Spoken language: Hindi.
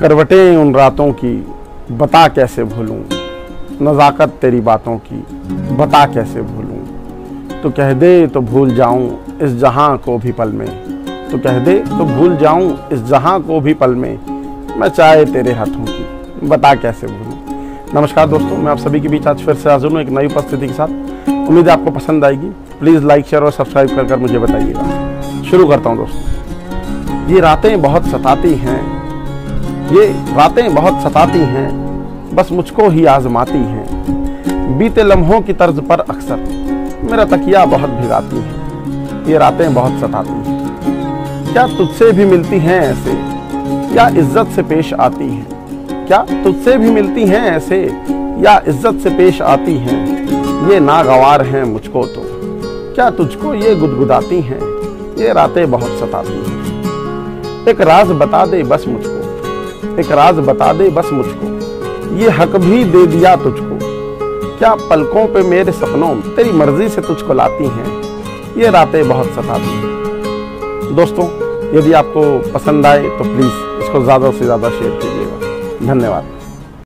करवटें उन रातों की, बता कैसे भूलूं? नज़ाकत तेरी बातों की, बता कैसे भूलूं? तो कह दे तो भूल जाऊँ इस जहाँ को भी पल में। तो कह दे तो भूल जाऊँ इस जहाँ को भी पल में। मैं चाहे तेरे हाथों की, बता कैसे भूलूं? नमस्कार दोस्तों, मैं आप सभी के बीच आज फिर से हाजिर हूँ एक नई उपस्थिति के साथ। उम्मीद है आपको पसंद आएगी। प्लीज़ लाइक, शेयर और सब्सक्राइब कर कर मुझे बताइएगा। शुरू करता हूँ दोस्तों। ये रातें बहुत सताती हैं ये रातें बहुत सताती हैं, बस मुझको ही आजमाती हैं। बीते लम्हों की तर्ज पर अक्सर मेरा तकिया बहुत भिगाती है, ये रातें बहुत सताती हैं। क्या तुझसे भी मिलती हैं ऐसे? या इज़्ज़त से पेश आती हैं? क्या तुझसे भी मिलती हैं ऐसे? या इज़्ज़त से पेश आती हैं? ये नागवार हैं मुझको तो। क्या तुझको ये गुदगुदाती हैं? ये रातें बहुत सताती हैं। एक राज बता दे बस मुझको। एक राज बता दे बस मुझको। ये हक भी दे दिया तुझको। क्या पलकों पे मेरे सपनों तेरी मर्ज़ी से तुझको लाती हैं? ये रातें बहुत सताती हैं। दोस्तों, यदि आपको पसंद आए तो प्लीज़ इसको ज़्यादा से ज़्यादा शेयर कीजिएगा। धन्यवाद।